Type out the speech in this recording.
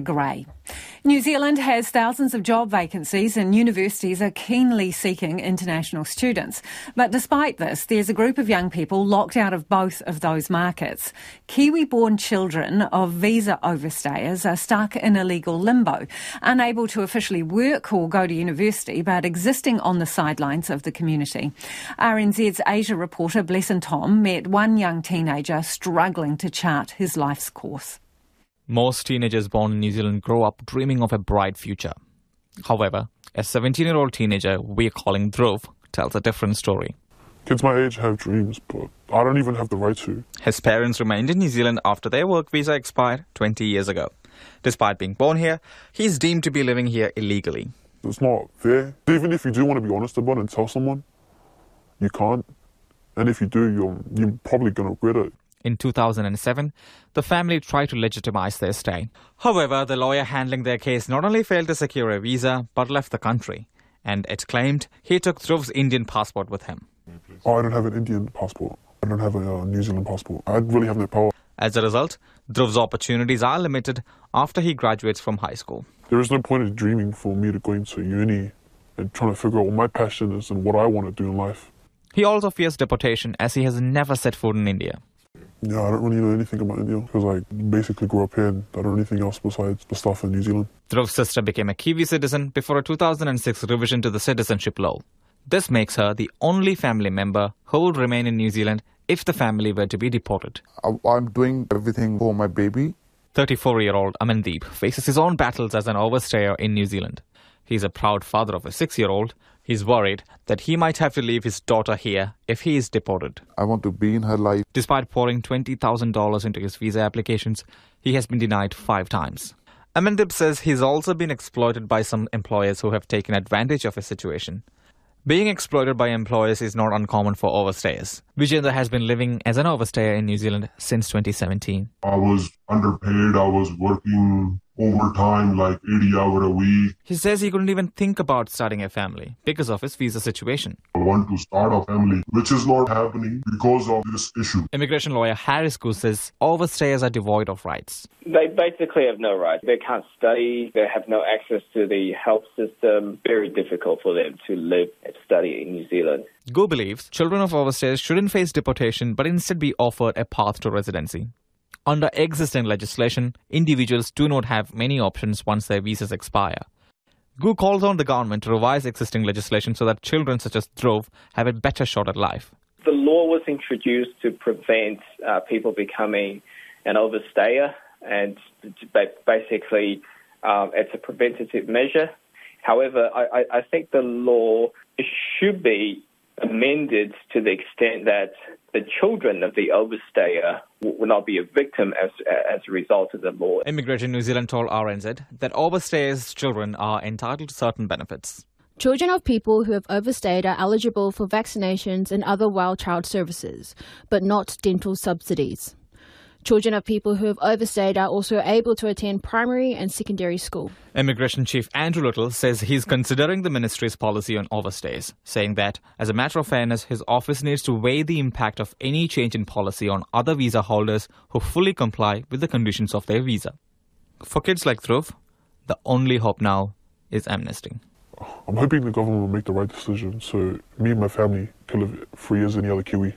Gray. New Zealand has thousands of job vacancies and universities are keenly seeking international students. But despite this, there's a group of young people locked out of both of those markets. Kiwi born children of visa overstayers are stuck in illegal limbo, unable to officially work or go to university, but existing on the sidelines of the community. RNZ's Asia reporter Blessen Tom met one young teenager struggling to chart his life's course. Most teenagers born in New Zealand grow up dreaming of a bright future. However, a 17 year old teenager we're calling Dhruv tells a different story. Kids my age have dreams, but I don't even have the right to. His parents remained in New Zealand after their work visa expired 20 years ago. Despite being born here, he's deemed to be living here illegally. It's not fair. Even if you do want to be honest about it and tell someone, you can't. And if you do, you're, you're probably going to regret it. In 2007, the family tried to legitimize their stay. However, the lawyer handling their case not only failed to secure a visa, but left the country. And it claimed he took Dhruv's Indian passport with him. Oh, I don't have an Indian passport. I don't have a uh, New Zealand passport. I really have no power. As a result, Dhruv's opportunities are limited after he graduates from high school. There is no point in dreaming for me to go into uni and trying to figure out what my passion is and what I want to do in life. He also fears deportation as he has never set foot in India. Yeah, I don't really know anything about India because I basically grew up here and I don't know anything else besides the stuff in New Zealand. Dhruv's sister became a Kiwi citizen before a 2006 revision to the citizenship law. This makes her the only family member who would remain in New Zealand if the family were to be deported. I'm doing everything for my baby. 34 year old Amandeep faces his own battles as an overstayer in New Zealand. He's a proud father of a six year old. He's worried that he might have to leave his daughter here if he is deported. I want to be in her life. Despite pouring $20,000 into his visa applications, he has been denied five times. Amandeep says he's also been exploited by some employers who have taken advantage of his situation. Being exploited by employers is not uncommon for overstayers. Vijendra has been living as an overstayer in New Zealand since 2017. I was underpaid. I was working overtime, like 80 hours a week. He says he couldn't even think about starting a family because of his visa situation. I want to start a family, which is not happening because of this issue. Immigration lawyer Harris Khoo says overstayers are devoid of rights. They basically have no rights. They can't study. They have no access to the health system. Very difficult for them to live and study in New Zealand. Khoo believes children of overstayers shouldn't face deportation but instead be offered a path to residency. Under existing legislation, individuals do not have many options once their visas expire. Khoo calls on the government to revise existing legislation so that children such as Dhruv have a better shot at life. The law was introduced to prevent uh, people becoming an overstayer, and basically, um, it's a preventative measure. However, I, I think the law should be amended to the extent that the children of the overstayer will not be a victim as, as a result of the law. Immigration New Zealand told RNZ that overstayers' children are entitled to certain benefits. Children of people who have overstayed are eligible for vaccinations and other well child services, but not dental subsidies. Children of people who have overstayed are also able to attend primary and secondary school. Immigration Chief Andrew Little says he's considering the ministry's policy on overstays, saying that, as a matter of fairness, his office needs to weigh the impact of any change in policy on other visa holders who fully comply with the conditions of their visa. For kids like Dhruv, the only hope now is amnesty. I'm hoping the government will make the right decision so me and my family can live free as any other Kiwi.